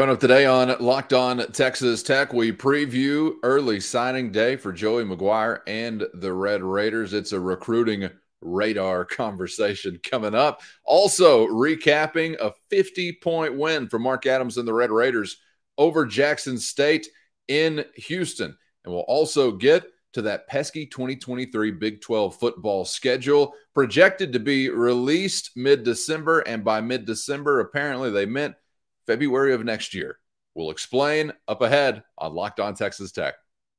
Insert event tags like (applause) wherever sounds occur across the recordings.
Coming up today on Locked On Texas Tech, we preview early signing day for Joey McGuire and the Red Raiders. It's a recruiting radar (laughs) conversation coming up. Also, recapping a 50 point win for Mark Adams and the Red Raiders over Jackson State in Houston. And we'll also get to that pesky 2023 Big 12 football schedule, projected to be released mid December. And by mid December, apparently they meant February of next year. We'll explain up ahead on Locked On Texas Tech.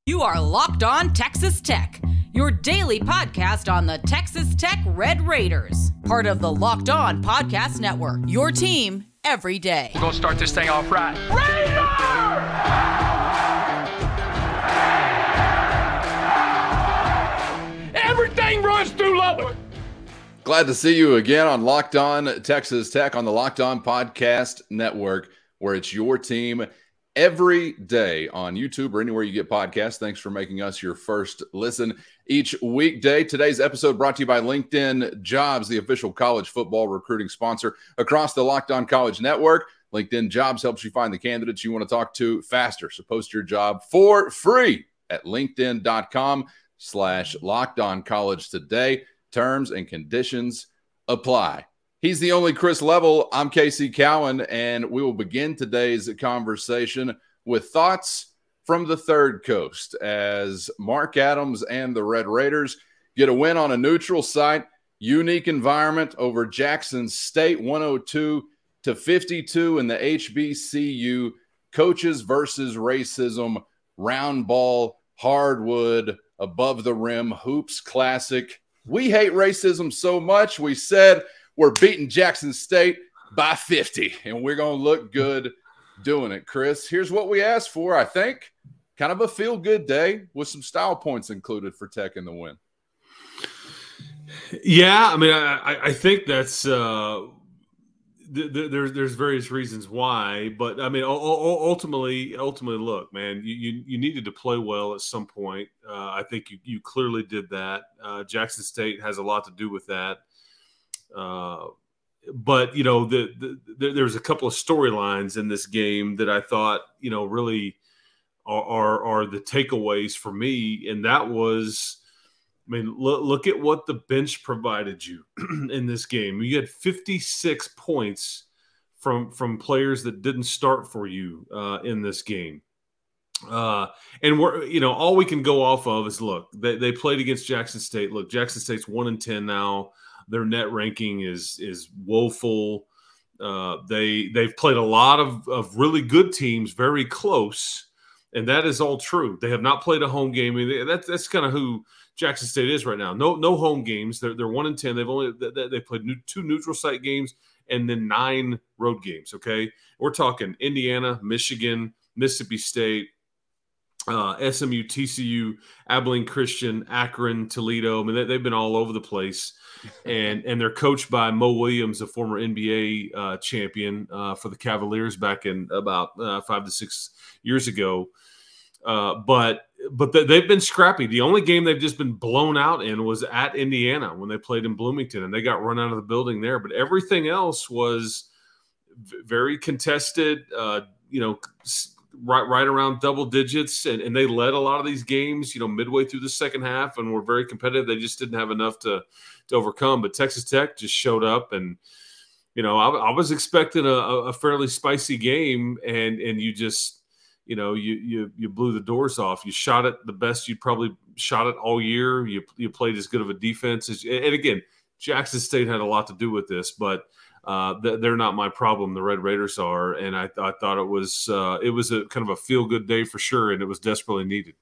You are Locked On Texas Tech, your daily podcast on the Texas Tech Red Raiders, part of the Locked On Podcast Network. Your team every day. We're going to start this thing off right. Raider! Everything runs through Lubbock. Glad to see you again on Locked On Texas Tech on the Locked On Podcast Network, where it's your team every day on YouTube or anywhere you get podcasts. Thanks for making us your first listen each weekday. Today's episode brought to you by LinkedIn Jobs, the official college football recruiting sponsor across the Locked On College Network. LinkedIn Jobs helps you find the candidates you want to talk to faster. So post your job for free at linkedin.com slash locked on college today. Terms and conditions apply. He's the only Chris Level. I'm Casey Cowan, and we will begin today's conversation with thoughts from the third coast as Mark Adams and the Red Raiders get a win on a neutral site, unique environment over Jackson State 102 to 52 in the HBCU coaches versus racism round ball hardwood above the rim hoops classic we hate racism so much, we said we're beating Jackson State by 50, and we're going to look good doing it. Chris, here's what we asked for, I think. Kind of a feel good day with some style points included for Tech in the win. Yeah, I mean, I, I think that's uh, there's there's various reasons why, but I mean, ultimately, ultimately, look, man, you, you, you needed to play well at some point. Uh, I think you you clearly did that. Uh, Jackson State has a lot to do with that. Uh, but you know, the, the, the, there's a couple of storylines in this game that I thought you know really are, are, are the takeaways for me, and that was. I mean, look, look at what the bench provided you (clears throat) in this game. You had 56 points from from players that didn't start for you uh, in this game. Uh, and we're you know all we can go off of is look they, they played against Jackson State. Look, Jackson State's one and ten now. Their net ranking is is woeful. Uh, they they've played a lot of, of really good teams very close, and that is all true. They have not played a home game. Mean, that's that's kind of who Jackson State is right now. No, no home games. They're they're one in ten. They've only they, they played new, two neutral site games and then nine road games. Okay, we're talking Indiana, Michigan, Mississippi State, uh, SMU, TCU, Abilene Christian, Akron, Toledo. I mean, they, have been all over the place, (laughs) and and they're coached by Mo Williams, a former NBA uh, champion uh, for the Cavaliers back in about uh, five to six years ago. Uh, but but they've been scrappy. The only game they've just been blown out in was at Indiana when they played in Bloomington, and they got run out of the building there. But everything else was very contested. Uh, you know, right right around double digits, and, and they led a lot of these games. You know, midway through the second half, and were very competitive. They just didn't have enough to to overcome. But Texas Tech just showed up and you know, I, I was expecting a, a, fairly spicy game, and and you just you know you you you blew the doors off. You shot it the best you probably shot it all year. You you played as good of a defense as, and again, Jackson State had a lot to do with this, but uh, they're not my problem. The Red Raiders are, and I, I thought it was uh, it was a kind of a feel good day for sure, and it was desperately needed.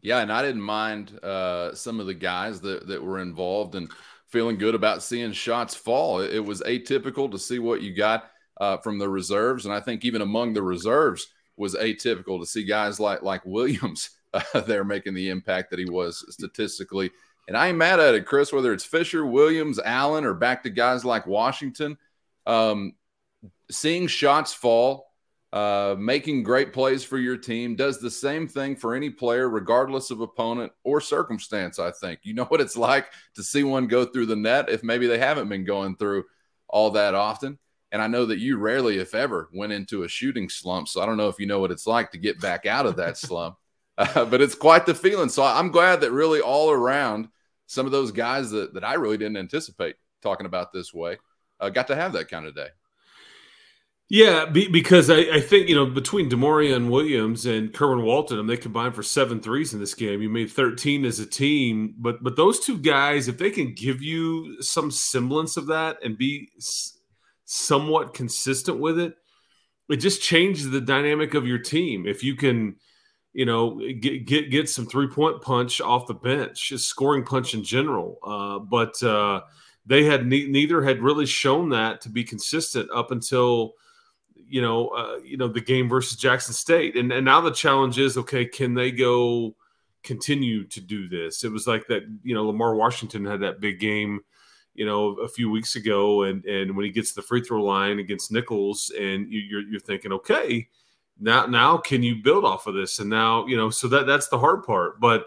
Yeah, and I didn't mind uh, some of the guys that that were involved and feeling good about seeing shots fall. It, it was atypical to see what you got uh, from the reserves, and I think even among the reserves was atypical to see guys like like Williams (laughs) uh, there making the impact that he was statistically. And I ain't mad at it, Chris. Whether it's Fisher, Williams, Allen, or back to guys like Washington, um, seeing shots fall, uh, making great plays for your team does the same thing for any player, regardless of opponent or circumstance. I think you know (laughs) what it's like to see one go through the net if maybe they haven't been going through all that often. And I know that you rarely, if ever, went into a shooting slump. So I don't know if you know what it's like to get back out of that slump, uh, (laughs) (laughs) but it's quite the feeling. So I'm glad that really all around some of those guys that, that I really didn't anticipate talking about this way uh, got to have that kind of day. Yeah, be, because I, I, think you know between D'Maurian Williams and Kerwin Walton, they combined for seven threes in this game. You made thirteen as a team, but but those two guys, if they can give you some semblance of that and be s- somewhat consistent with it, it just changes the dynamic of your team. If you can, you know, get get get some three point punch off the bench, just scoring punch in general. Uh, but uh, they had ne- neither had really shown that to be consistent up until you know, uh, you know, the game versus Jackson State, and and now the challenge is, okay, can they go continue to do this? It was like that, you know, Lamar Washington had that big game, you know, a few weeks ago, and and when he gets the free throw line against Nicholls, and you, you're you're thinking, okay, now now can you build off of this? And now you know, so that that's the hard part, but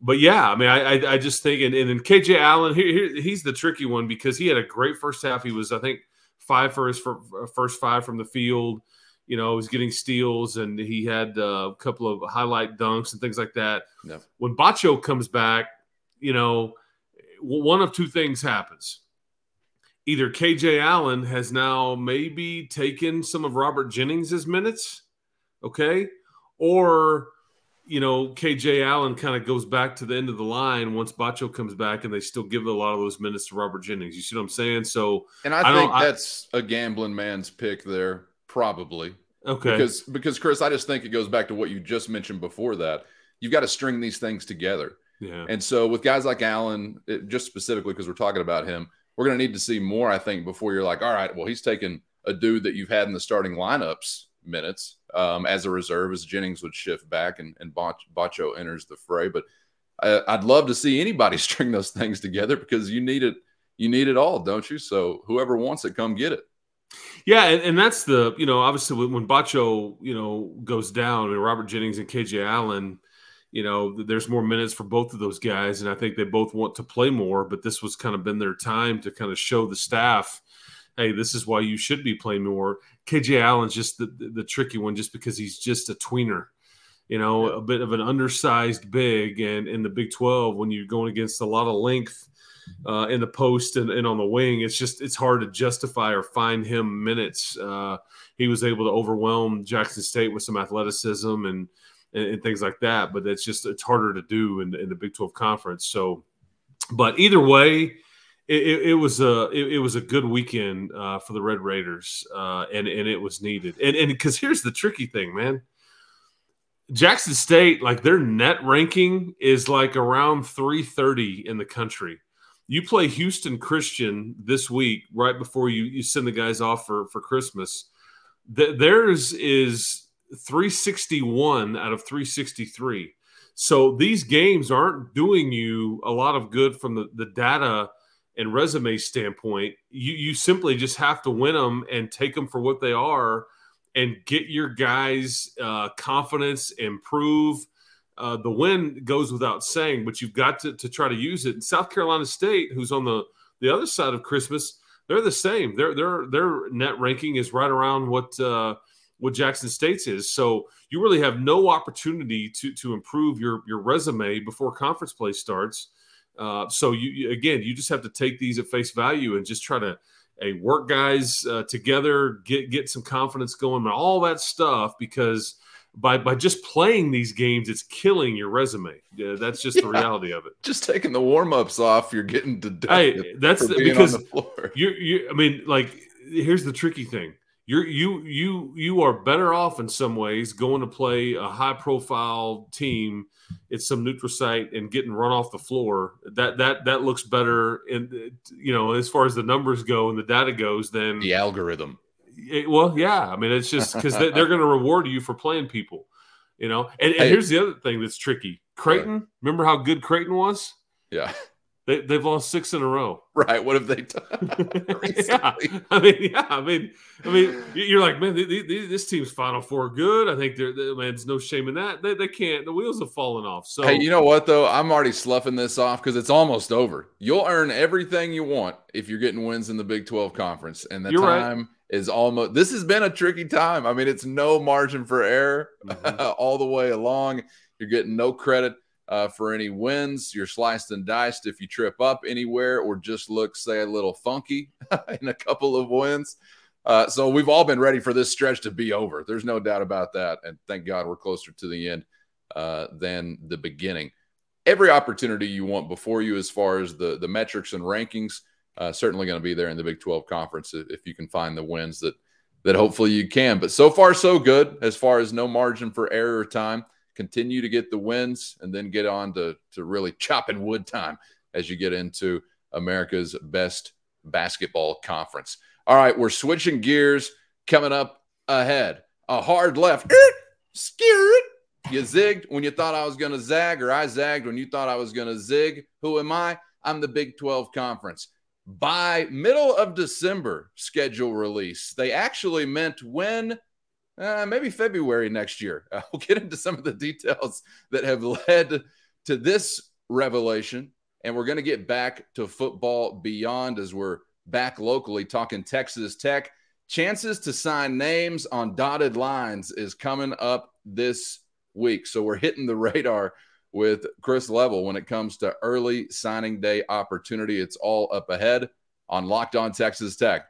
but yeah, I mean, I I, I just think, and, and then KJ Allen, here, here, he's the tricky one because he had a great first half. He was, I think, five for his for, first five from the field. You know, he was getting steals and he had uh, a couple of highlight dunks and things like that. Yeah. When Batcho comes back, you know, one of two things happens. Either KJ Allen has now maybe taken some of Robert Jennings' minutes, okay, or you know, KJ Allen kind of goes back to the end of the line once Batcho comes back, and they still give a lot of those minutes to Robert Jennings. You see what I'm saying? So, and I, I think that's I, a gambling man's pick there, probably. Okay. Because because Chris, I just think it goes back to what you just mentioned before that you've got to string these things together. Yeah. And so with guys like Allen, it, just specifically because we're talking about him, we're going to need to see more, I think, before you're like, all right, well, he's taking a dude that you've had in the starting lineups minutes um, as a reserve as Jennings would shift back and, and Batcho enters the fray. But I, would love to see anybody (laughs) string those things together because you need it. You need it all, don't you? So whoever wants it, come get it. Yeah, and, and that's the you know obviously when, when Batcho you know goes down and Robert Jennings and KJ Allen, you know there's more minutes for both of those guys, and I think they both want to play more. But this was kind of been their time to kind of show the staff hey, this is why you should be playing more. KJ Allen's just the, the, the tricky one, just because he's just a tweener, you know, yeah. a bit of an undersized big. And in the Big 12, when you're going against a lot of length uh, in the post and, and, on the wing, it's just it's hard to justify or find him minutes. Uh, he was able to overwhelm Jackson State with some athleticism and, and, and things like that, but it's just it's harder to do in, in the Big 12 conference. So, but either way it, it, was a it, it, was a good weekend uh, for the Red Raiders, uh, and and it was needed. And and because here's the tricky thing, man. Jackson State, like their net ranking is like around 330 in the country. You play Houston Christian this week, right before you you send the guys off for for Christmas. Th- theirs is 361 out of 363. So these games aren't doing you a lot of good from the, the data and resume standpoint, you you simply just have to win them and take them for what they are, and get your guys' uh, confidence improve. Uh, the win goes without saying, but you've got to, to try to use it. And South Carolina State, who's on the the other side of Christmas, they're the same. Their their their net ranking is right around what uh, what Jackson State's is. So you really have no opportunity to to improve your your resume before conference play starts. Uh, so you, again, you just have to take these at face value and just try to hey, work guys uh, together, get get some confidence going, and all that stuff. Because by by just playing these games, it's killing your resume. Yeah, that's just (laughs) yeah. the reality of it. Just taking the warm ups off, you're getting to. Hey, that's the, because you you. I mean, like here's the tricky thing you're you you you are better off in some ways going to play a high profile team at some neutral site and getting run off the floor. That that that looks better in you know as far as the numbers go and the data goes than the algorithm. It, well yeah i mean it's just because they, are going to reward you for playing people you know? And, and here's the other thing that's tricky. Creighton remember how good creighton was? Yeah (laughs) they, they've lost six in a row. (laughs) Right. What have they done? (laughs) yeah. I mean, yeah. I mean, I mean, you're like, man, they, they, this team's Final Four good. I think they're, they, man, there's no shame in that. They, they can't. The wheels have fallen off. So, hey, you know what though? I'm already sloughing this off because it's almost over. You'll earn everything you want if you're getting wins in the Big 12 conference, and the time right. is almost this has been a tricky time. I mean, it's no margin for error mm-hmm. (laughs) all the way along. You're getting no credit uh, for any wins. You're sliced and diced if you trip up anywhere or just look, say, a little funky (laughs) in a couple of wins. Uh, so we've all been ready for this stretch to be over. There's no doubt about that. And thank God we're closer to the end uh, than the beginning. Every opportunity you want before you, as far as the the metrics and rankings, uh, certainly going to be there in the Big 12 conference if you can find the wins that that hopefully you can. But so far, so good as far as no margin for error time. Continue to get the wins and then get on to, to really chopping wood time as you get into America's best basketball conference. All right, we're switching gears coming up ahead. A hard left. Eh, scared. You zigged when you thought I was going to zag, or I zagged when you thought I was going to zig. Who am I? I'm the Big 12 Conference by middle of December schedule release. They actually meant when uh, maybe February next year. (laughs) Uh, we'll get into some of the details that have led to this revelation. And we're going to get back to football beyond as we're back locally talking Texas Tech. Chances to sign names on dotted lines is coming up this week. So we're hitting the (laughs) radar with Chris Level when it comes to early signing day opportunity. It's all up ahead on Locked On Texas Tech.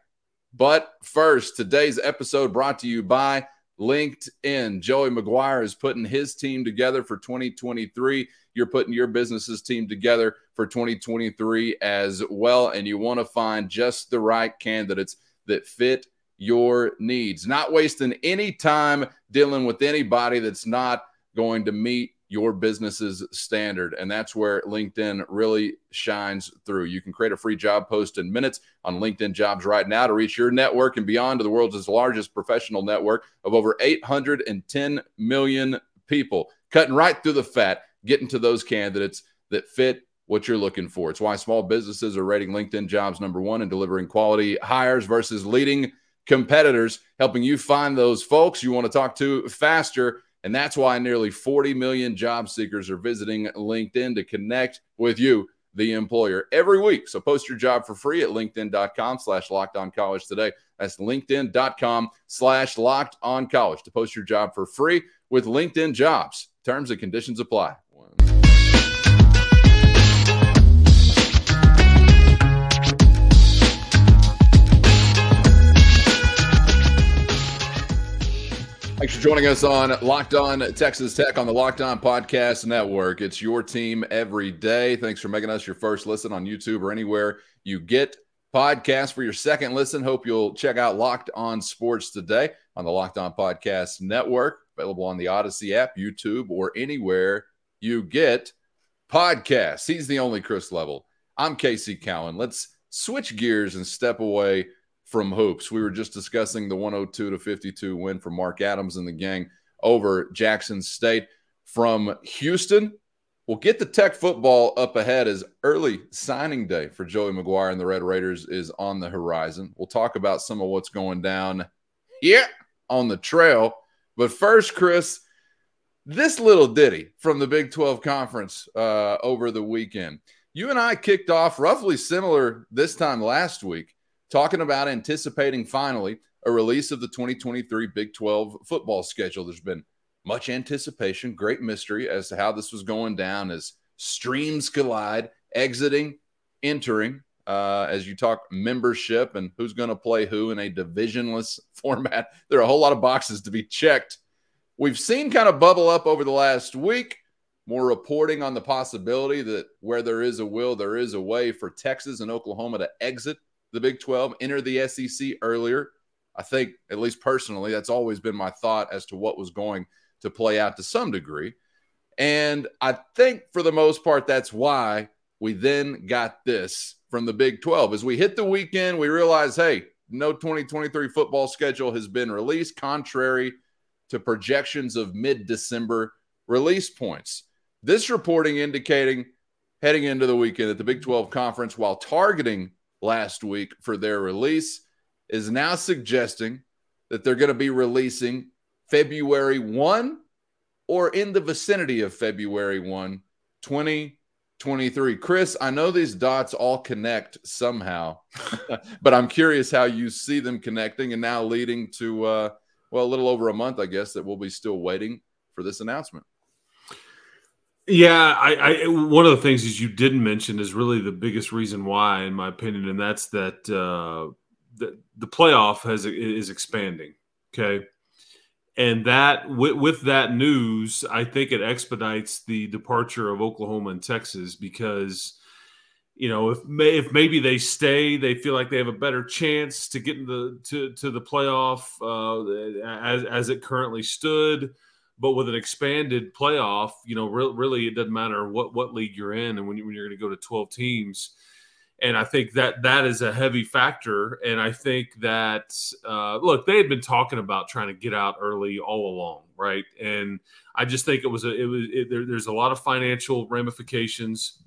But first, today's episode brought to you by LinkedIn. Joey McGuire is putting his team together for 2023. You're putting your business's team together for 2023 as well. And you want to find just the right candidates that fit your needs, not wasting any time dealing with anybody that's not going to meet your business's standard. And that's where LinkedIn really shines through. You can create a free job post in minutes on LinkedIn jobs right now to reach your network and beyond to the world's largest professional network of over 810 million people, cutting right through the fat, getting to those candidates that fit what you're looking for. It's why small businesses are rating LinkedIn jobs number one and delivering quality hires versus leading competitors, helping you find those folks you want to talk to faster and that's why nearly 40 million job seekers are visiting LinkedIn to connect with you, the employer, every week. So post your job for free at LinkedIn.com slash locked on college today. That's LinkedIn.com slash locked on college to post your job for free with LinkedIn jobs. Terms and conditions apply. Thanks for joining us on Locked On Texas Tech on the Locked On Podcast Network. It's your team every day. Thanks for making us your first listen on YouTube or anywhere you get podcasts for your second listen. Hope you'll check out Locked On Sports today on the Locked On Podcast Network, available on the Odyssey app, YouTube, or anywhere you get podcasts. He's the only Chris Level. I'm Casey Cowan. Let's switch gears and step away from hoops. We were just discussing the 102 to 52 win for Mark Adams and the gang over Jackson State from Houston. We'll get the Tech football up ahead as early signing day for Joey McGuire and the Red Raiders is on the horizon. We'll talk about some of what's going down here on the trail. But first, Chris, this little ditty from the Big 12 Conference uh, over the weekend. You and I kicked off roughly similar this time last week talking about anticipating finally a release of the 2023 Big 12 football schedule. There's been much anticipation, great mystery as to how this was going down as streams collide, exiting, entering. Uh, as you talk membership and who's going to play who in a divisionless (laughs) format, there are a whole lot of boxes to be checked. We've seen kind of bubble up over the last week more reporting on the possibility that where there is a will, there is a way for Texas and Oklahoma to exit the Big 12, enter the SEC earlier. I think, at least personally, that's always been my thought as to what was going to play out to some degree. And I think for the most part, that's why we then got this from the Big 12. As we hit the weekend, we realized, hey, no 2023 football schedule has been released, contrary to projections of mid December release points. This reporting indicating heading into the weekend that the Big 12 conference, while targeting last week for their release, is now suggesting that they're going to be releasing February 1 or in the vicinity of February 1, 23. Chris, I know these dots all connect somehow, (laughs) but I'm curious how you see them connecting and now leading to, uh, well, a little over a month, I guess, that we'll be still waiting for this announcement. Yeah, I, I one of the things is you didn't mention is really the biggest reason why, in my opinion, and that's that uh, the the playoff has is expanding. Okay, and that with, with that news, I think it expedites the departure of Oklahoma and Texas because you know if may, if maybe they stay, they feel like they have a better chance to get into to to the playoff uh, as as it currently stood. But with an expanded playoff, you know, re- really it doesn't matter what what league you're in, and when, you, when you're going to go to 12 teams and I think that that is a heavy factor. And I think that uh, look, they had been talking about trying to get out early all along, right? And I just think it was a it was it, there, there's a lot of financial ramifications.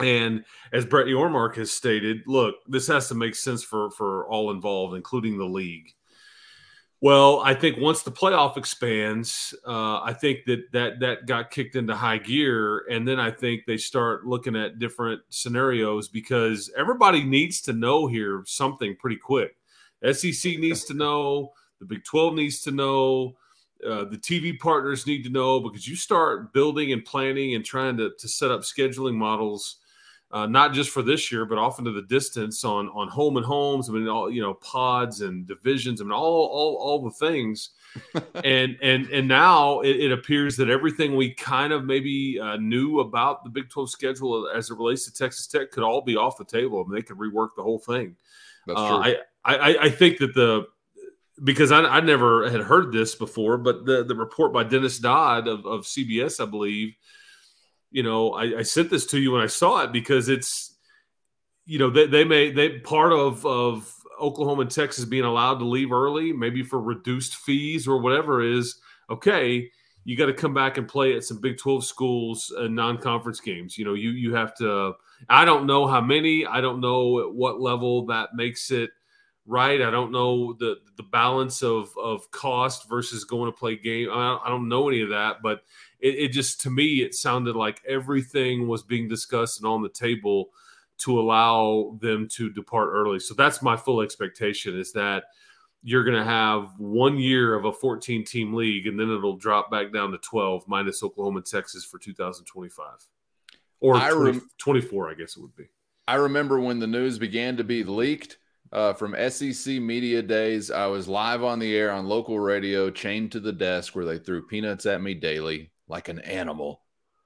And as Brett Yormark has stated, look, this has to make sense for for all involved, including the league. Well, I think once the playoff expands, uh, I think that that that got kicked into high gear, and then I think they start looking at different scenarios because everybody needs to know here something pretty quick. SEC (laughs) needs to know, the Big Twelve needs to know, uh, the TV partners need to know because you start building and planning and trying to to set up scheduling models uh, not just for this year, but off into the distance on on home and homes. I mean, all you know, pods and divisions. I mean, all all all the things. (laughs) and and and now it, it, appears that everything we kind of maybe uh, knew about the Big Twelve schedule as it relates to Texas Tech could all be off the table. I mean, they could rework the whole thing. That's uh, true. I, I I think that the because I, I never had heard this before, but the the report by Dennis Dodd of, of CBS, I believe you know, I, I, sent this to you when I saw it because it's, you know, they, they may they part of of Oklahoma and Texas being allowed to leave early, maybe for reduced fees or whatever is okay. You got to come back and play at some Big Twelve schools and non-conference games. You know, you you have to. I don't know how many. I don't know at what level that makes it right. I don't know the the balance of of cost versus going to play game. I, I don't know any of that, but it, it just to me it sounded like everything was being discussed and on the table to allow them to depart early. So that's my full expectation is that you're going to have one year of a 14 team league and then it'll drop back down to 12 minus Oklahoma and Texas for 2025 or 20, rem- 24, I guess it would be. I remember when the news began to be leaked uh, from SEC media days. I was live on the air on local radio, chained to the desk where they threw peanuts at me daily like an animal.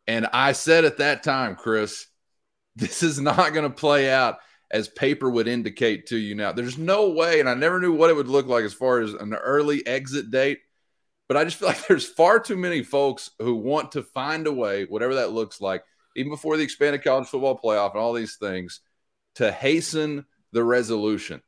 And I said at that time, Chris, (laughs) this is not going to play out as paper would indicate to you now. There's no way, and I never knew what it would look like as far as an early exit date. But I just feel like (laughs) there's far too many folks who want to find a way, whatever that looks like, even before the expanded college football playoff and all these things, to hasten the resolution.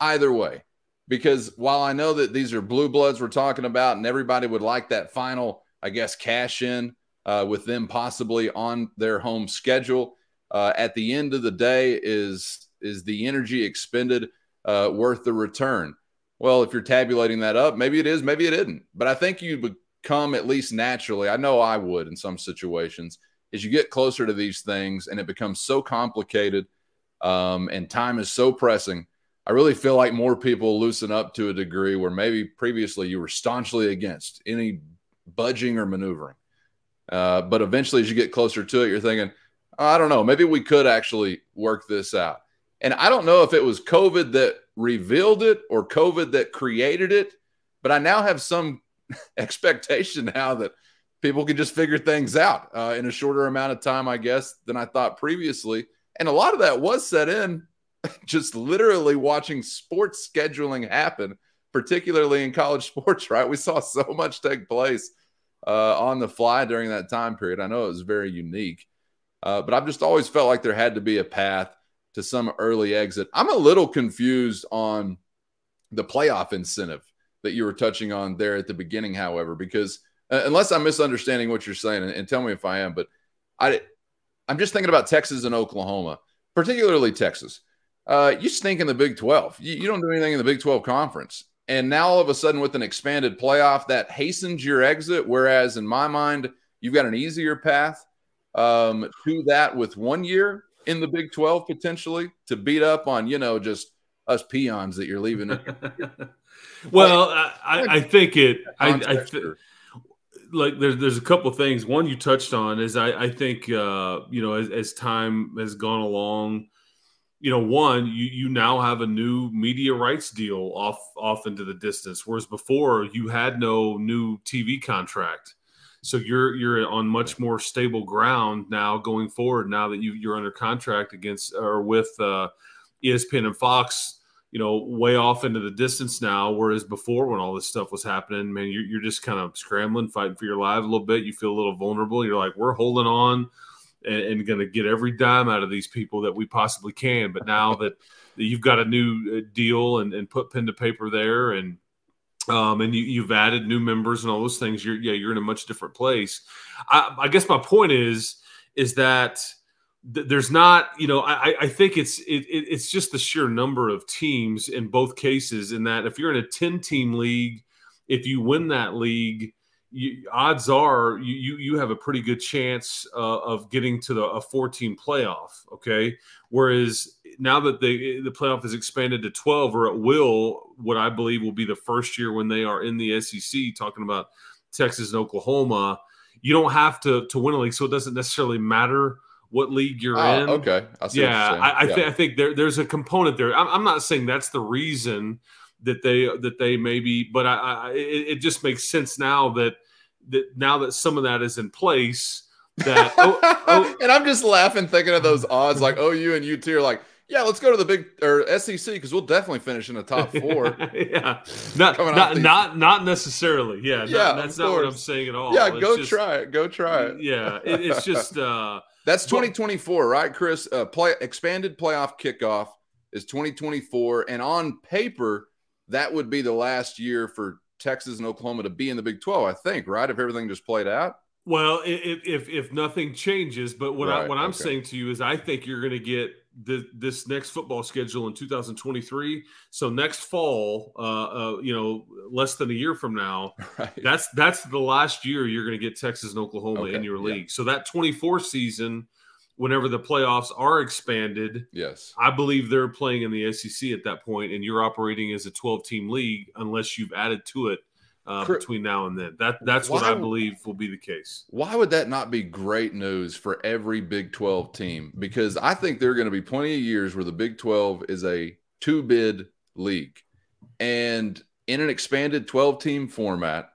Either way, because while I know that these are blue bloods we're talking about, and everybody would like that final I guess, cash in uh, with them possibly on their home schedule. Uh, at the end of the day, is is the energy expended uh, worth the return? Well, if you're tabulating that up, maybe it is, maybe it isn't. But I think you become at least naturally. I know I would in some situations. As you get closer to these things, and it becomes so complicated, um, and time is so pressing. I really feel like more people loosen up to a degree where maybe previously you were staunchly against any budging or maneuvering. Uh, but eventually, as you get closer to it, you're thinking, oh, I don't know, maybe we could actually work this out. And I don't know if it was COVID that revealed it or COVID that created it, but I now have some (laughs) expectation now that people can just figure things out uh, in a shorter amount of time, I guess, than I thought previously. And a lot of that was set in (laughs) just literally watching sports scheduling happen particularly in college (laughs) sports, right? We saw so much take place uh, on the fly during that time period. I know it was very unique, uh, but I've just always felt like there had to be a path to some early exit. I'm a little confused on the playoff incentive that you were touching on there at the beginning, however, because uh, unless I'm misunderstanding what you're saying, and, and tell me if I am, but I, I'm just thinking about Texas and Oklahoma, particularly Texas. Uh, you stink in the Big 12. You, you, don't do anything in the Big 12 conference. And now all of a sudden, with an expanded playoff, that hastens your exit. Whereas in my mind, you've got an easier path um, to that with one year in the Big 12 potentially to beat up on, you know, just us peons that you're leaving. (laughs) well, I, I, think it, I, I th- like there's there's a couple things. One you touched on is I, I think uh, you know as, as time has gone along, you know, one you you now have a new media rights deal off off into the distance, whereas before you had no new TV contract. So you're you're on much more stable ground now going forward. Now that you you're under contract against or with uh, ESPN and Fox, you know, way off into the distance now. Whereas before, when all this stuff was happening, man, you're, you're just kind of scrambling, fighting for your life a little bit. You feel a little vulnerable. You're like, we're holding on and, and going to get every dime out of these people that we possibly can. But now that, you've got a new uh, deal and, and put pen to paper there and um, and you, have added new members and all those things. You're yeah, you're in a much different place. I, I guess my point is is that th- there's not you know I, I think it's it, it, it's just the sheer number of teams in both cases. In that if you're in a ten team league, if you win that league, you, odds are you, you, you have a pretty good chance uh, of getting to the a 14 playoff. Okay, whereas now that the the playoff is expanded to 12 or it will, what I believe will be the first year when they are in the SEC, talking about Texas and Oklahoma, you don't have to to win a league, so it doesn't necessarily matter what league you're oh, in. Okay, I yeah, I, I, yeah. Th- I, think there, there's a component there. I'm, I'm not saying that's the reason that they that they maybe, but I, I it, it, just makes sense now that that now that some of that is in place. That oh, oh, (laughs) and I'm just laughing thinking of those odds like OU and you UT are like, yeah, let's go to the big or SEC because we'll definitely finish in the top (laughs) four. yeah, not not, not not necessarily. Yeah, yeah, not, that's not what I'm saying at all. Yeah, it's go just, try it. Go try it. Yeah, it, it's just uh (laughs) that's 2024, right, Chris? Uh, play expanded playoff kickoff is 2024, and on paper, that would be the last year for Texas and Oklahoma to be in the Big 12, I think, right? If everything just played out. Well, if if, if nothing changes, but what right, I, what I'm okay. saying to you is, I think you're going to get the, this next football schedule in 2023. So next fall, uh, uh, you know, less than a year from now, (laughs) right. that's that's the last year you're going to get Texas and Oklahoma okay. in your league. Yeah. So that 24 season whenever the playoffs are expanded, yes, I believe they're playing in the SEC at that point, and you're operating as a 12 team league unless you've added to it. Uh, between now and then, that that's what I believe will be the case. Why would that not be great news for every Big 12 team? Because I think there are going to be plenty of years where the Big 12 is a two bid league, and in an expanded 12 team format,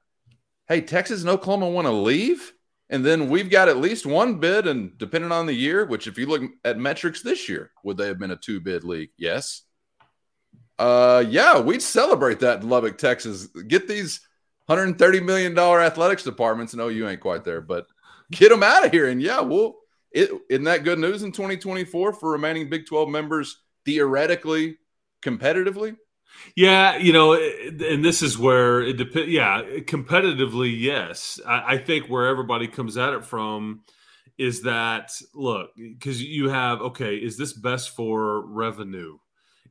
hey, Texas and Oklahoma want to leave and then we've got at least one bid, and depending on the year, which if you look at metrics this year, would they have been a two bid league? Yes. Uh, yeah, we'd celebrate that in Lubbock, Texas. Get these 130 million dollar athletics departments. No, you ain't quite there, but get them out of here. And yeah, we'll. It, isn't that good news in 2024 for remaining Big 12 members theoretically competitively? Yeah, you know, and this is where it depends. Yeah, competitively, yes. I, I, think where everybody comes at it from is that look, because you have okay, is this best for revenue?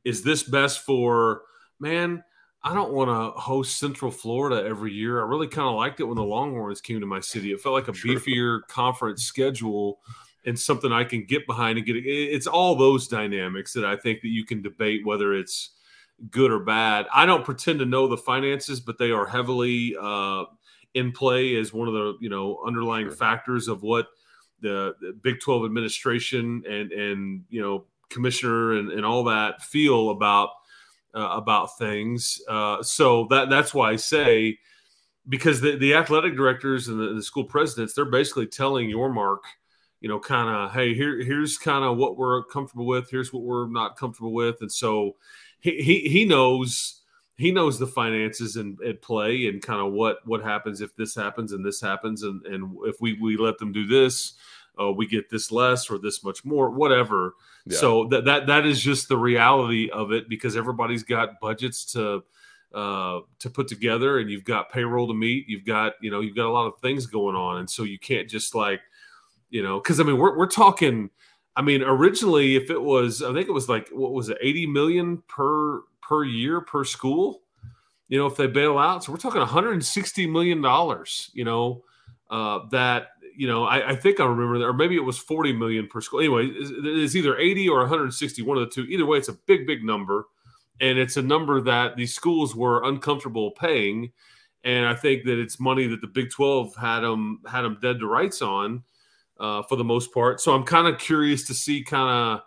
Is this best for man? I don't want to host Central Florida every year. I really kind of liked it when the Longhorns came to my city. It felt like a beefier conference schedule and something I can get behind and get. It's all those dynamics that I think that you can debate whether it's good or bad. I don't pretend to know the finances, but they are heavily uh, in play as one of the you know underlying sure. factors of what the, the, Big Twelve administration and and you know commissioner and, and all that feel about uh, about things. Uh, so that that's why I say because the, the athletic directors and the, the school presidents they're basically telling Yormark you know, kind of, hey, here, here's kind of what we're comfortable with. Here's what we're not comfortable with, and so he he, knows he knows the finances and at play and kind of what what happens if this happens and this happens and and if we we let them do this uh, we get this less or this much more whatever yeah. so that that that is just the reality of it because everybody's got budgets to uh, to put together and you've got payroll to meet you've got you know you've got a lot of things going on and so you can't just like you know because i mean we're, we're talking I mean, originally, if it was, I think it was like what was it, eighty million per per year per school. You know, if they bail out, so we're talking one hundred and sixty million dollars. You know, uh, that you know, I, I, think I remember that, or maybe it was 40 million per school. Anyway, it's, it's either 80 or one hundred and sixty, one of the two. Either way, it's a big, big number. And it's a number that these schools were uncomfortable paying. And I think that it's money that the Big 12 had them had them dead to rights on uh, for the most part. So I'm kind of curious to see kind of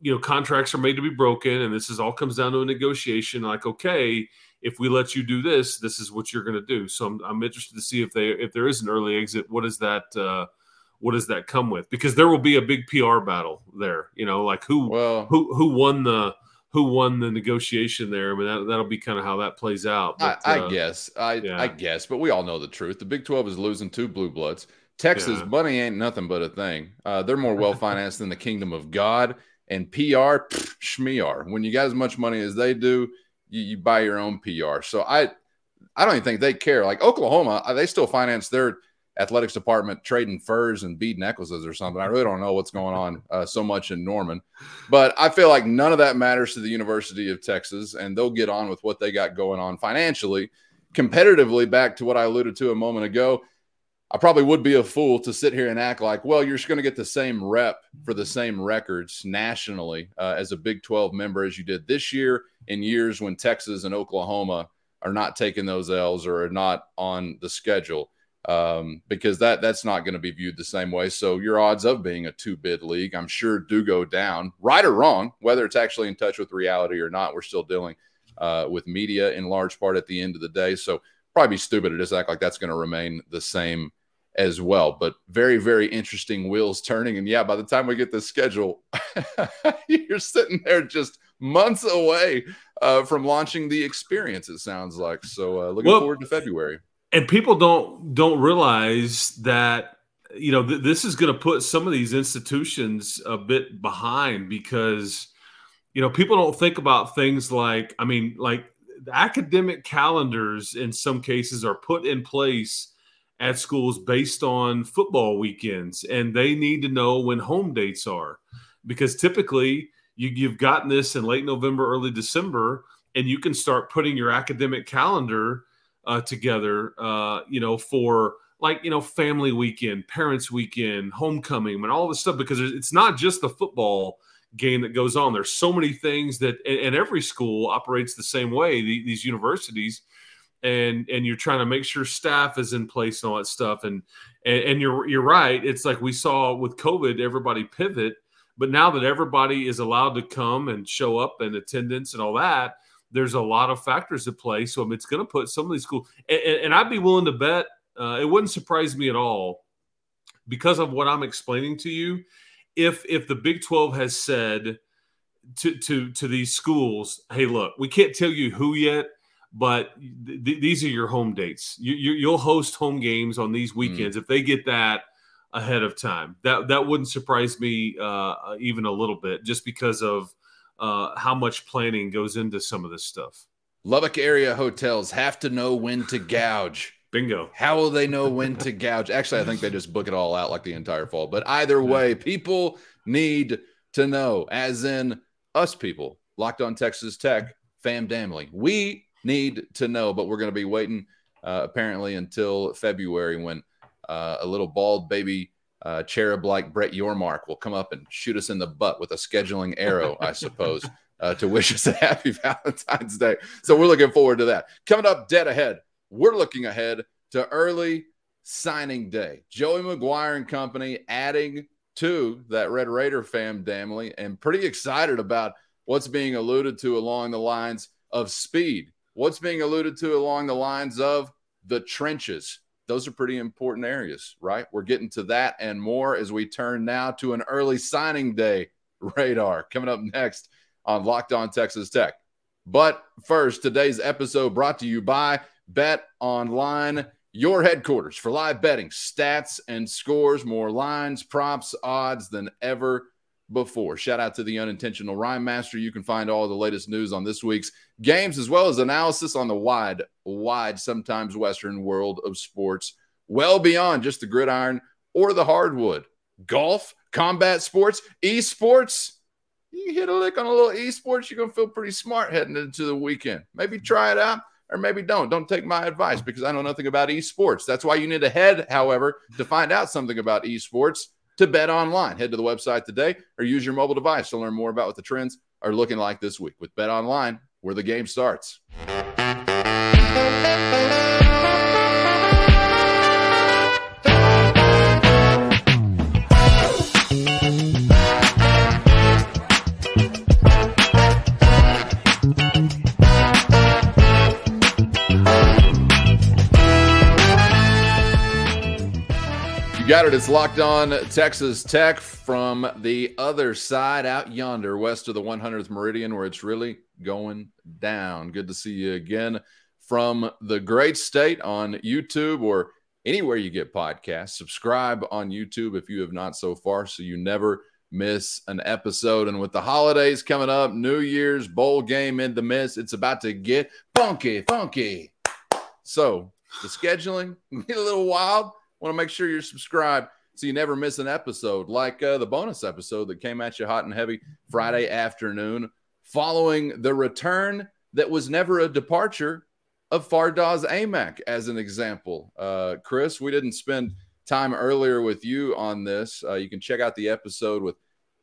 you know contracts are made to be broken, and this is all comes down to a negotiation. Like, okay, if we let you do this, this is what you're going to do. So I'm, I'm interested to see if they if there is an early exit, what does that uh, what does that come with? Because there will be a big PR battle there. You know, like who well, who who won the who won the negotiation there. I mean, that, that'll be kind of how that plays out. But, I, I uh, guess. I, yeah. I guess. But we all know the truth. The Big 12 is losing two blue bloods. Texas, yeah. money ain't nothing but a thing. Uh, they're more (laughs) well financed than the kingdom of God. And PR, schmear. When you got as much money as they do, you, you buy your own PR. So I, I don't even think they care. Like Oklahoma, uh, they still finance their athletics department trading furs and bead necklaces or something. I really don't know what's going on uh, so much in Norman, but I feel like none of that matters to the University of Texas, and they'll get on with what they got going on financially. Competitively, back to what I alluded to a moment ago, I probably would be a fool to sit here and act like, well, you're just going to get the same rep for the same records nationally uh, as a Big 12 member as you did this year in years when Texas and Oklahoma are not taking those L's or are not on the schedule um, because that that's not going to be viewed the same way. So your odds of being a two bid league, I'm sure, do go down, right or wrong, whether it's actually in touch with reality or not. We're still dealing uh, with media in large part at the end of the day. So probably be stupid to just act like that's going to remain the same as well. But very, very interesting wheels turning. And yeah, by the time we get the schedule, (laughs) you're sitting there just months away uh, from launching the experience. It sounds like so. Uh, looking well, forward to February. And people don't don't realize that you know th- this is going to put some of these institutions a bit behind because you know people don't think about things like I mean like academic calendars in some cases are put in place at schools based on football weekends, and they need to know when home dates are because typically you, you've gotten this in late November, early December, and you can start putting your academic calendar uh, together, uh, you know, for like you know family weekend, parents weekend, homecoming, and all this stuff because it's not just the football game that goes on. There's so many things that, and, every school operates the same way. these universities, and and you're trying to make sure staff is in place and all that stuff. And, and and, you're you're right. It's like we saw with covid everybody pivot but now that everybody is allowed to come and show up and attendance and all that there's a lot of factors at play. So I mean, it's going to put some of these schools and, and, i'd be willing to bet uh, it wouldn't surprise me at all because of what i'm explaining to you. If if the big 12 has said to to to these schools hey look we can't tell you who yet but th- these are your home dates. You, will host home games on these mm. weekends mm. if they get that ahead of time. That that wouldn't surprise me uh, even a little bit, just because of uh, how much planning goes into some of this stuff. Lubbock area hotels have to know when to gouge. (laughs) Bingo. How will they know when to gouge? Actually, I think they just book it all out like the entire fall. But either way, people need to know, as in us people, locked on Texas Tech, fam damly. We need to know, but we're going to be waiting uh, apparently until February when uh, a little bald baby uh, cherub like Brett Yormark will come up and shoot us in the butt with a scheduling arrow, I (laughs) suppose, uh, to wish us a happy (laughs) Valentine's Day. So we're looking forward to that. Coming up dead ahead, we're looking ahead to early signing day. Joey McGuire and company adding to that Red Raider fam family and pretty excited about what's being alluded to along the lines of speed what's being alluded to along the lines of the trenches. Those are pretty important areas, right? We're getting to that and more as we turn now to an early signing day (laughs) radar coming up next on Locked On Texas Tech. But first, today's episode brought to you by Bet Online, your headquarters for live betting, stats and scores, more lines, props, odds than ever before. Shout out to the unintentional rhyme master. You can find all the latest news on this week's games as well as analysis on the wide, wide, sometimes Western world of sports, well beyond just the gridiron or the hardwood. Golf, combat sports, esports. You hit a lick on a little esports, you're going to feel pretty smart heading into the weekend. Maybe try it out or maybe don't. Don't take my advice because I know nothing about esports. That's why you need to head, however, to find out something about esports to bet online. Head to the website today or use your mobile device to learn more about what the trends are looking like this week with BetOnline, where the game starts. It. It's locked on Texas Tech from the other side out yonder, west of the 100th Meridian, where it's really going down. Good to see you again from the great state on YouTube or anywhere you get podcasts. Subscribe on YouTube if you have not so far, so you never miss an episode. And with the holidays coming up, New Year's bowl game in the midst, it's about to get funky, funky. So the scheduling (laughs) a little wild want to make sure you're subscribed so you never miss an episode like uh, the bonus episode that came at you hot and heavy Friday afternoon following the return that was never a departure of Fardaws Aimaq as an example. Uh, Chris, we didn't spend time earlier with you on this. Uh, you can check out the episode with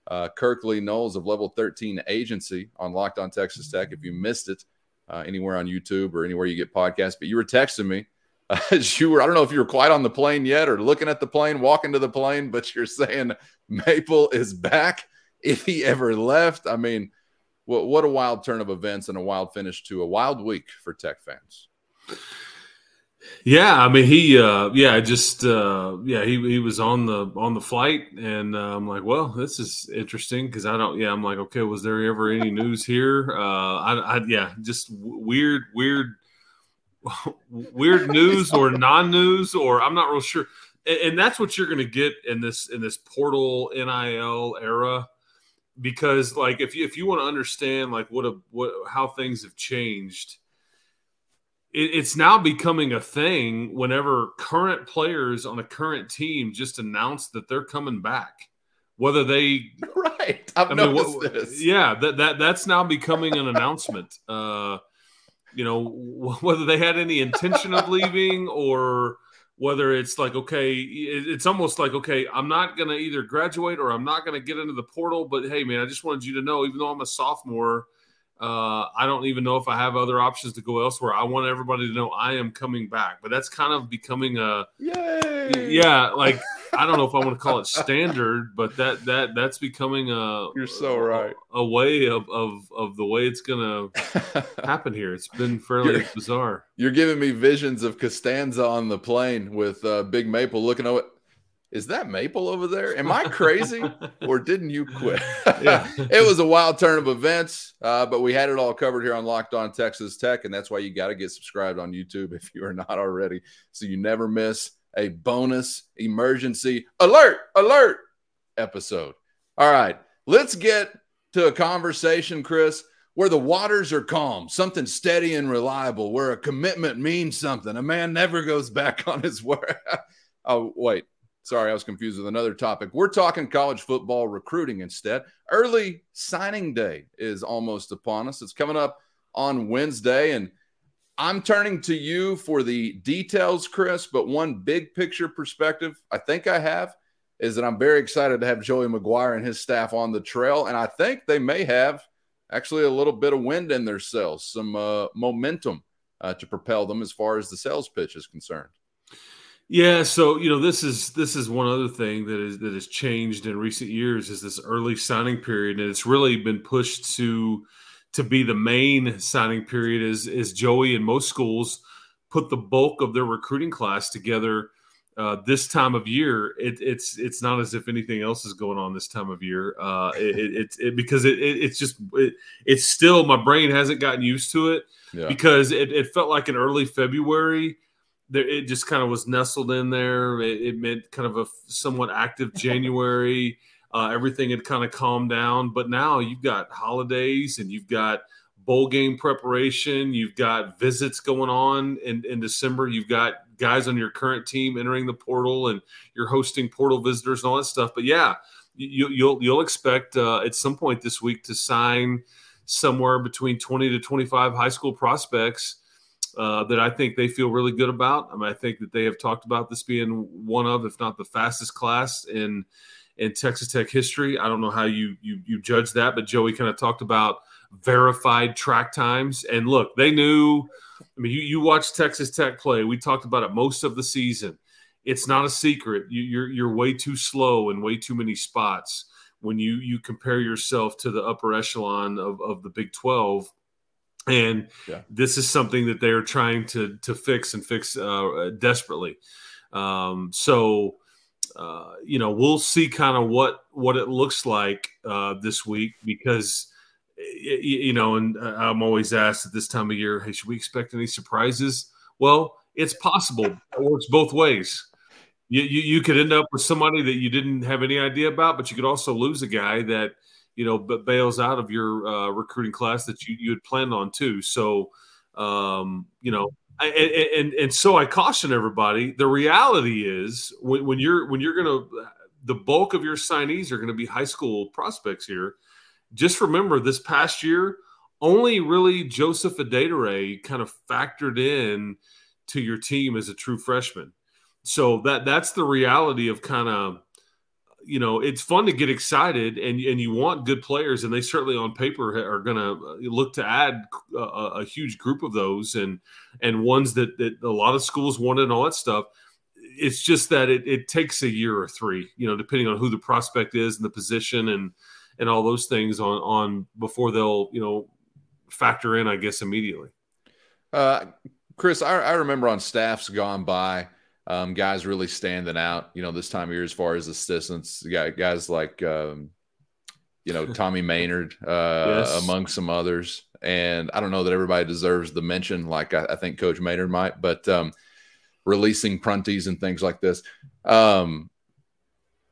uh, Kirkley Knowles of Level 13 Agency on Locked on Texas Tech if you missed it uh, anywhere on YouTube or anywhere you get podcasts. But you were texting me (laughs) as you were, I don't know if you were quite on the plane yet or looking at the plane, walking to the plane, but you're saying Maple is back if he ever left. I mean, what, what a wild turn of events and a wild finish to a wild week for Tech fans. Yeah, I mean he, uh, yeah, just uh, yeah, he he was on the on the flight, and uh, I'm like, well, this is interesting because I don't, yeah, I'm like, okay, was there ever any news here? Uh, I, I yeah, just weird, weird (laughs) weird news or (laughs) non-news or I'm not real sure. And, and that's what you're going to get in this in this portal NIL era because like if you if you want to understand like what a what how things have changed it, it's now becoming a thing whenever current players on a current team just announce that they're coming back whether they (laughs) right I've I mean, noticed what, this. yeah that, that that's now becoming an announcement uh you know (laughs) whether they had any intention of leaving or whether it's like okay it's almost like okay i'm not going to either graduate or i'm not going to get into the portal but hey man i just wanted you to know even though i'm a sophomore uh, i don't even know if i have other options to go elsewhere i want everybody to know i am coming back but that's kind of becoming a Yay! yeah like I don't know if I want to call it standard, but that that that's becoming a you're so right a, a way of, of of the way it's gonna (laughs) happen here. It's been fairly you're, bizarre. You're giving me visions of Costanza on the plane with uh, Big Maple looking over. Is that Maple over there? Am I crazy, or didn't you quit? (laughs) (laughs) it was a wild turn of events, uh, but we had it all covered here on Locked On Texas Tech, and that's why you got to get subscribed on YouTube if you are not already, so you never miss a bonus emergency alert, alert episode. All right, let's get to a conversation, Chris, where the waters are calm, something steady and reliable, where a commitment means something. A man never goes back (laughs) on his word. oh, wait. Sorry, I was confused with another topic. We're talking college football recruiting instead. Early signing day is almost upon us. It's coming up on Wednesday, and I'm turning to you for the details, Chris, but one big picture perspective I think I have is that I'm very excited to have Joey McGuire and his staff on the trail. And I think they may have actually a little bit of wind in their sails, some uh, momentum uh, to propel them as far as the sales pitch is concerned. Yeah, so you know this is this is one other thing that is that has changed in recent years is this early signing period, and it's really been pushed to to be the main signing period is is Joey and most schools put the bulk of their recruiting class together uh, this time of year. It, it's it's not as if anything else is going on this time of year. Uh, it, it, because it, it's just it's still my brain hasn't gotten used to it yeah. because it, felt like in early February. There, it just kind of was nestled in there. It, meant kind of a somewhat active (laughs) January. Uh, everything had kind of calmed down, but now you've got holidays and you've got bowl game preparation. You've got visits going on in, in December. You've got guys on your current team entering the portal, and you're hosting portal visitors and all that stuff. But yeah, you, will you'll, you'll expect uh, at some point this week to sign somewhere between 20 to 25 high school prospects uh, that I think they feel really good about. I mean, I think that they have talked about this being one of, if not the fastest class in in Texas Tech history. I don't know how you you you judge that, but Joey kind of talked about verified track times. And look, they knew. I mean, you you watch Texas Tech play. We talked about it most of the season. It's not a secret. You, you're you're way too slow in way too many spots when you you compare yourself to the upper echelon of, of the Big 12 and yeah. this is something that they are trying to to fix and fix uh, desperately. Um, so uh, you know we'll see kind of what what it looks like uh, this week because you know, and I'm always asked at this time of year, hey, should we expect any surprises? Well, it's possible. It works both ways. You, you, you could end up with somebody that you didn't have any idea about, but you could also lose a guy that you know, but bails out of your uh, recruiting class that you, you had planned on too. So, um, you know, and, and, and so I caution everybody. The reality is when, when you're when you're going to the bulk of your signees are going to be high school prospects here. Just remember this past year, only really Joseph Adedire kind of factored in to your team as a true freshman. So that that's the reality of kind of you know it's fun to get excited and and you want good players and they certainly on paper are going to uh, look to add a, a, huge group of those and and ones that that a lot of schools want and all that stuff. It's just that it, it takes a year or three you know depending on who the prospect is and the position and and all those things on on before they'll you know factor in i guess immediately. Uh chris i, I remember on staffs gone by um, guys really standing out, you know, this time of year as far as assistants. Yeah, guys like, um, you know, (laughs) Tommy Maynard, uh, yes. among some others. And I don't know that everybody deserves the mention, like I, I think Coach Maynard might, but um, releasing Prunties and things like this. Um,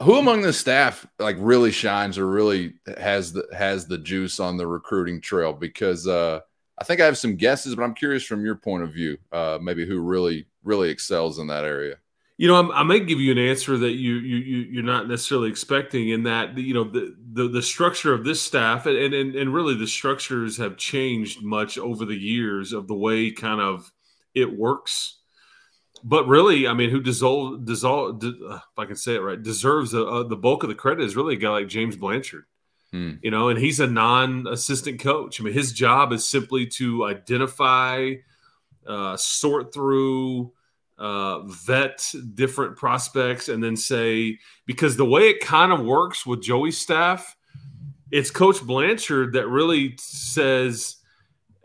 who among the staff like really shines or really has the has the juice on the recruiting trail? Because uh, I think I have some guesses, but I'm curious from your point of view, uh, maybe who really really excels in that area. You know, I'm, i may give you an answer that you you you're not necessarily expecting. In that, you know, the the, the structure of this staff and, and and really the structures have changed much over the years of the way kind of it works. But really, I mean, who dissolve dissolve uh, if I can say it right deserves a, a, the bulk of the credit is really a guy like James Blanchard. Hmm. You know, and he's a non-assistant coach. I mean, his job is simply to identify, uh, sort through uh, vet different prospects and then say because the way it kind of works with Joey's staff, it's Coach Blanchard that really says,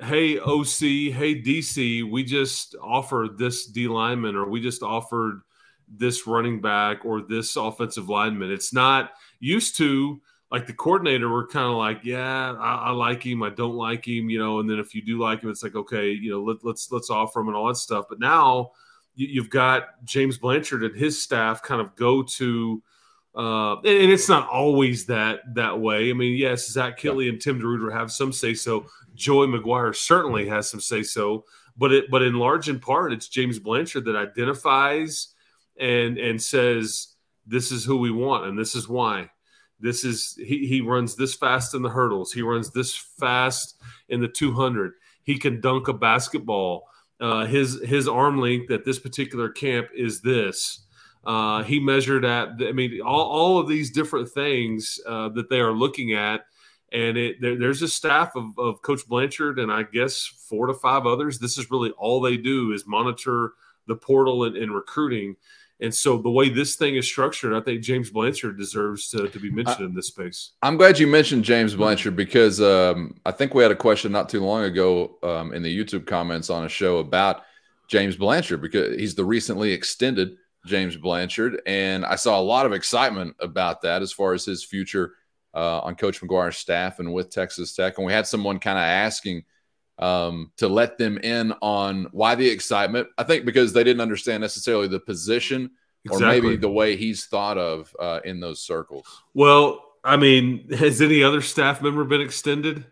"Hey OC, hey DC, we just offered this D lineman, or we just offered this running back, or this offensive lineman." It's not used to like the coordinator were kind of like, yeah, I, I, like him, I don't like him, you know, and then if you do like him, it's like, okay, you know, let, let's let's offer him and all that stuff. But now you, have got James Blanchard and his staff kind of go to, uh, and, and, it's not always that that way. I mean, yes, Zach Kittley and Tim DeRuyter have some say so. Joey McGuire certainly has some say so, but it but in large in part, it's James Blanchard that identifies and and says this is who we want and this is why. This is he, he runs this fast in the hurdles. He runs this fast in the 200. He can dunk a basketball uh, his his arm length at this particular camp is this. Uh, he measured at, I mean, all, all of these different things uh, that they are looking at. And it, there, there's a staff of, of Coach Blanchard and I guess four to five others. This is really all they do is monitor the portal and, and recruiting. And so the way this thing is structured, I think James Blanchard deserves to, to be mentioned I, in this space. I'm glad you mentioned James Blanchard because um, I think we had a question not too long ago um, in the YouTube comments on a show about James Blanchard because he's the recently extended James Blanchard. And I saw a lot of excitement about that as far as his future uh, on Coach McGuire's staff and with Texas Tech. And we had someone kind of asking um, to let them in on why the excitement. I think because they didn't understand necessarily the position exactly. or maybe the way he's thought of uh, in those circles. Well, I mean, has any other staff member been extended?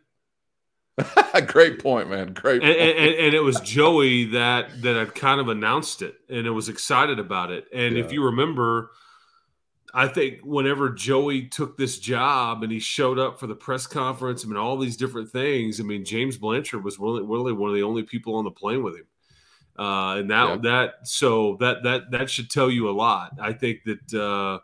(laughs) Great point, man. Great. And, and, and, it was Joey that that had kind of announced it, and it was excited about it. And yeah. if you remember, I think whenever Joey took this job and he showed up for the press conference, I mean, all these different things. I mean, James Blanchard was really, really one of the only people on the plane with him. Uh, and that yeah. that so that that that should tell you a lot. I think that. Uh,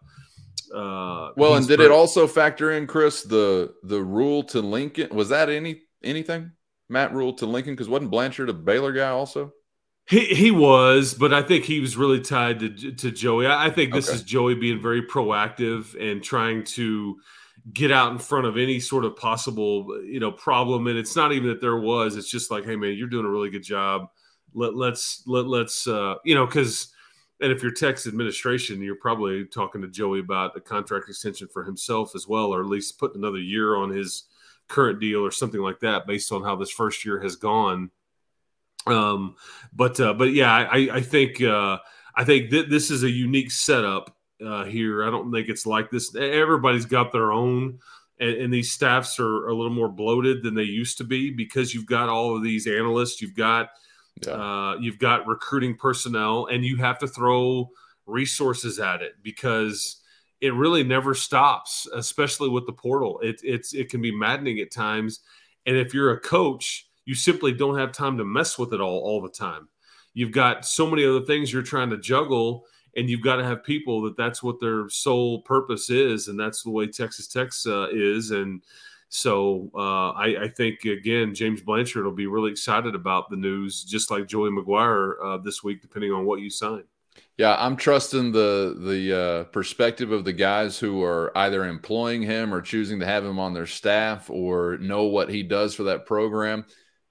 uh, well, and did it also factor in, Chris, the the Rhule to Lincoln? Was that any anything? Matt Rhule to Lincoln because wasn't Blanchard a Baylor guy also? He he was, but I think he was really tied to to Joey. I, I think this okay. is Joey being very proactive and trying to get out in front of any sort of possible you know problem. And it's not even that there was; it's just like, hey man, you're doing a really good job. Let let's let let's uh, you know because. And if you're Tex administration, you're probably talking to Joey about a contract extension for himself as well, or at least put another year on his current deal or something like that, based on how this first year has gone. Um, but uh, but yeah, I, I think uh, I think that this is a unique setup uh, here. I don't think it's like this. Everybody's got their own, and, and, these staffs are a little more bloated than they used to be because you've got all of these analysts, you've got yeah. uh, you've got recruiting personnel, and you have to throw resources at it because it really never stops, especially with the portal. It, it's it can be maddening at times, and if you're a coach you simply don't have time to mess with it all all the time. You've got so many other things you're trying to juggle, and you've got to have people that that's what their sole purpose is, and that's the way Texas Tech uh, is. And so uh, I, I, think again, James Blanchard will be really excited about the news, just like Joey McGuire uh, this week, depending on what you sign. Yeah, I'm trusting the the uh, perspective of the guys who are either employing him or choosing to have him on their staff or know what he does for that program.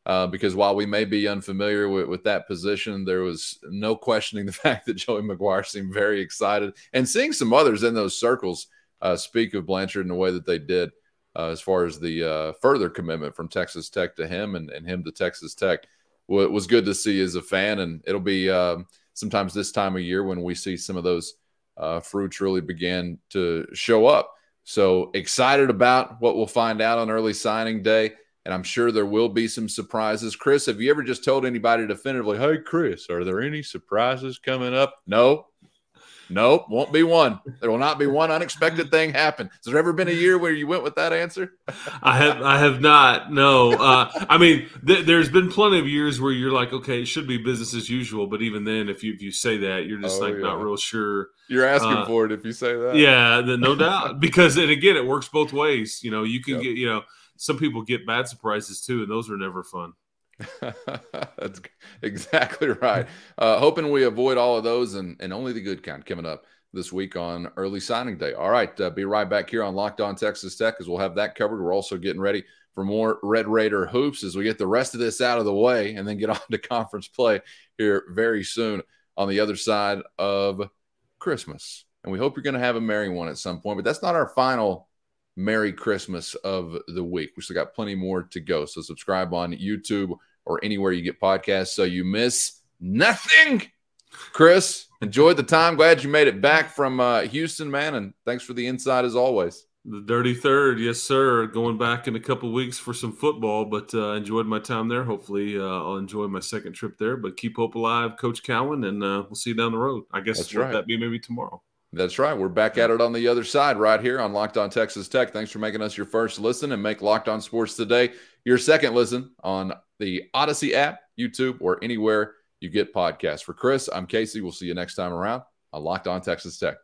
Uh, because while we may be unfamiliar with, with, that position, there was no questioning (laughs) the fact that Joey McGuire seemed very excited. And seeing some others in those circles uh, speak of Blanchard in the way that they did, uh, as far as the uh, further commitment from Texas Tech to him and, and him to Texas Tech, was good to see as a fan. And it'll be um, sometimes this time of year when we see some of those uh, fruits really begin to show up. So excited about what we'll find out on early signing day and I'm sure there will be some surprises. Chris, have you ever just told anybody definitively, hey, Chris, are there any surprises coming up? No. Nope, won't be one. There will not be one unexpected thing happen. Has there ever been a year where you went with that answer? I have, I have not. No, uh, I mean, th- there's been plenty of years where you're like, okay, it should be business as usual. But even then, if you if you say that, you're just oh, like yeah. not real sure. You're asking uh, for it if you say that. Yeah, no doubt. Because and again, it works both ways. You know, you can yep. get you know some people get bad surprises too, and those are never fun. (laughs) That's exactly right. Uh, hoping we avoid all of those and, and only the good kind coming up this week on early signing day. All right, uh, be right back here on Locked On Texas Tech as we'll have that covered. We're also getting ready for more Red Raider hoops as we get the rest of this out of the way and then get (laughs) on to conference play here very soon on the other side of Christmas. And we hope you're going to have a merry one at some point, but that's not our final Merry Christmas of the week. We still got plenty more to go. So subscribe on YouTube or anywhere you get podcasts so you miss nothing. Chris, enjoyed the time. Glad you made it back from uh, Houston, man. And thanks for the insight as always. The dirty third, yes, sir. Going back in a couple weeks for some football, but uh, enjoyed my time there. Hopefully, uh, I'll enjoy my second trip there. But keep hope alive, Coach Cowan, and uh, we'll see you down the road. I guess right. that be maybe tomorrow. That's right. We're back at it on the other side right here on Locked On Texas Tech. Thanks for making us your first listen and make Locked On Sports today your second listen on the Odyssey app, YouTube, or anywhere you get podcasts. For Chris, I'm Casey. We'll see you next time around on Locked On Texas Tech.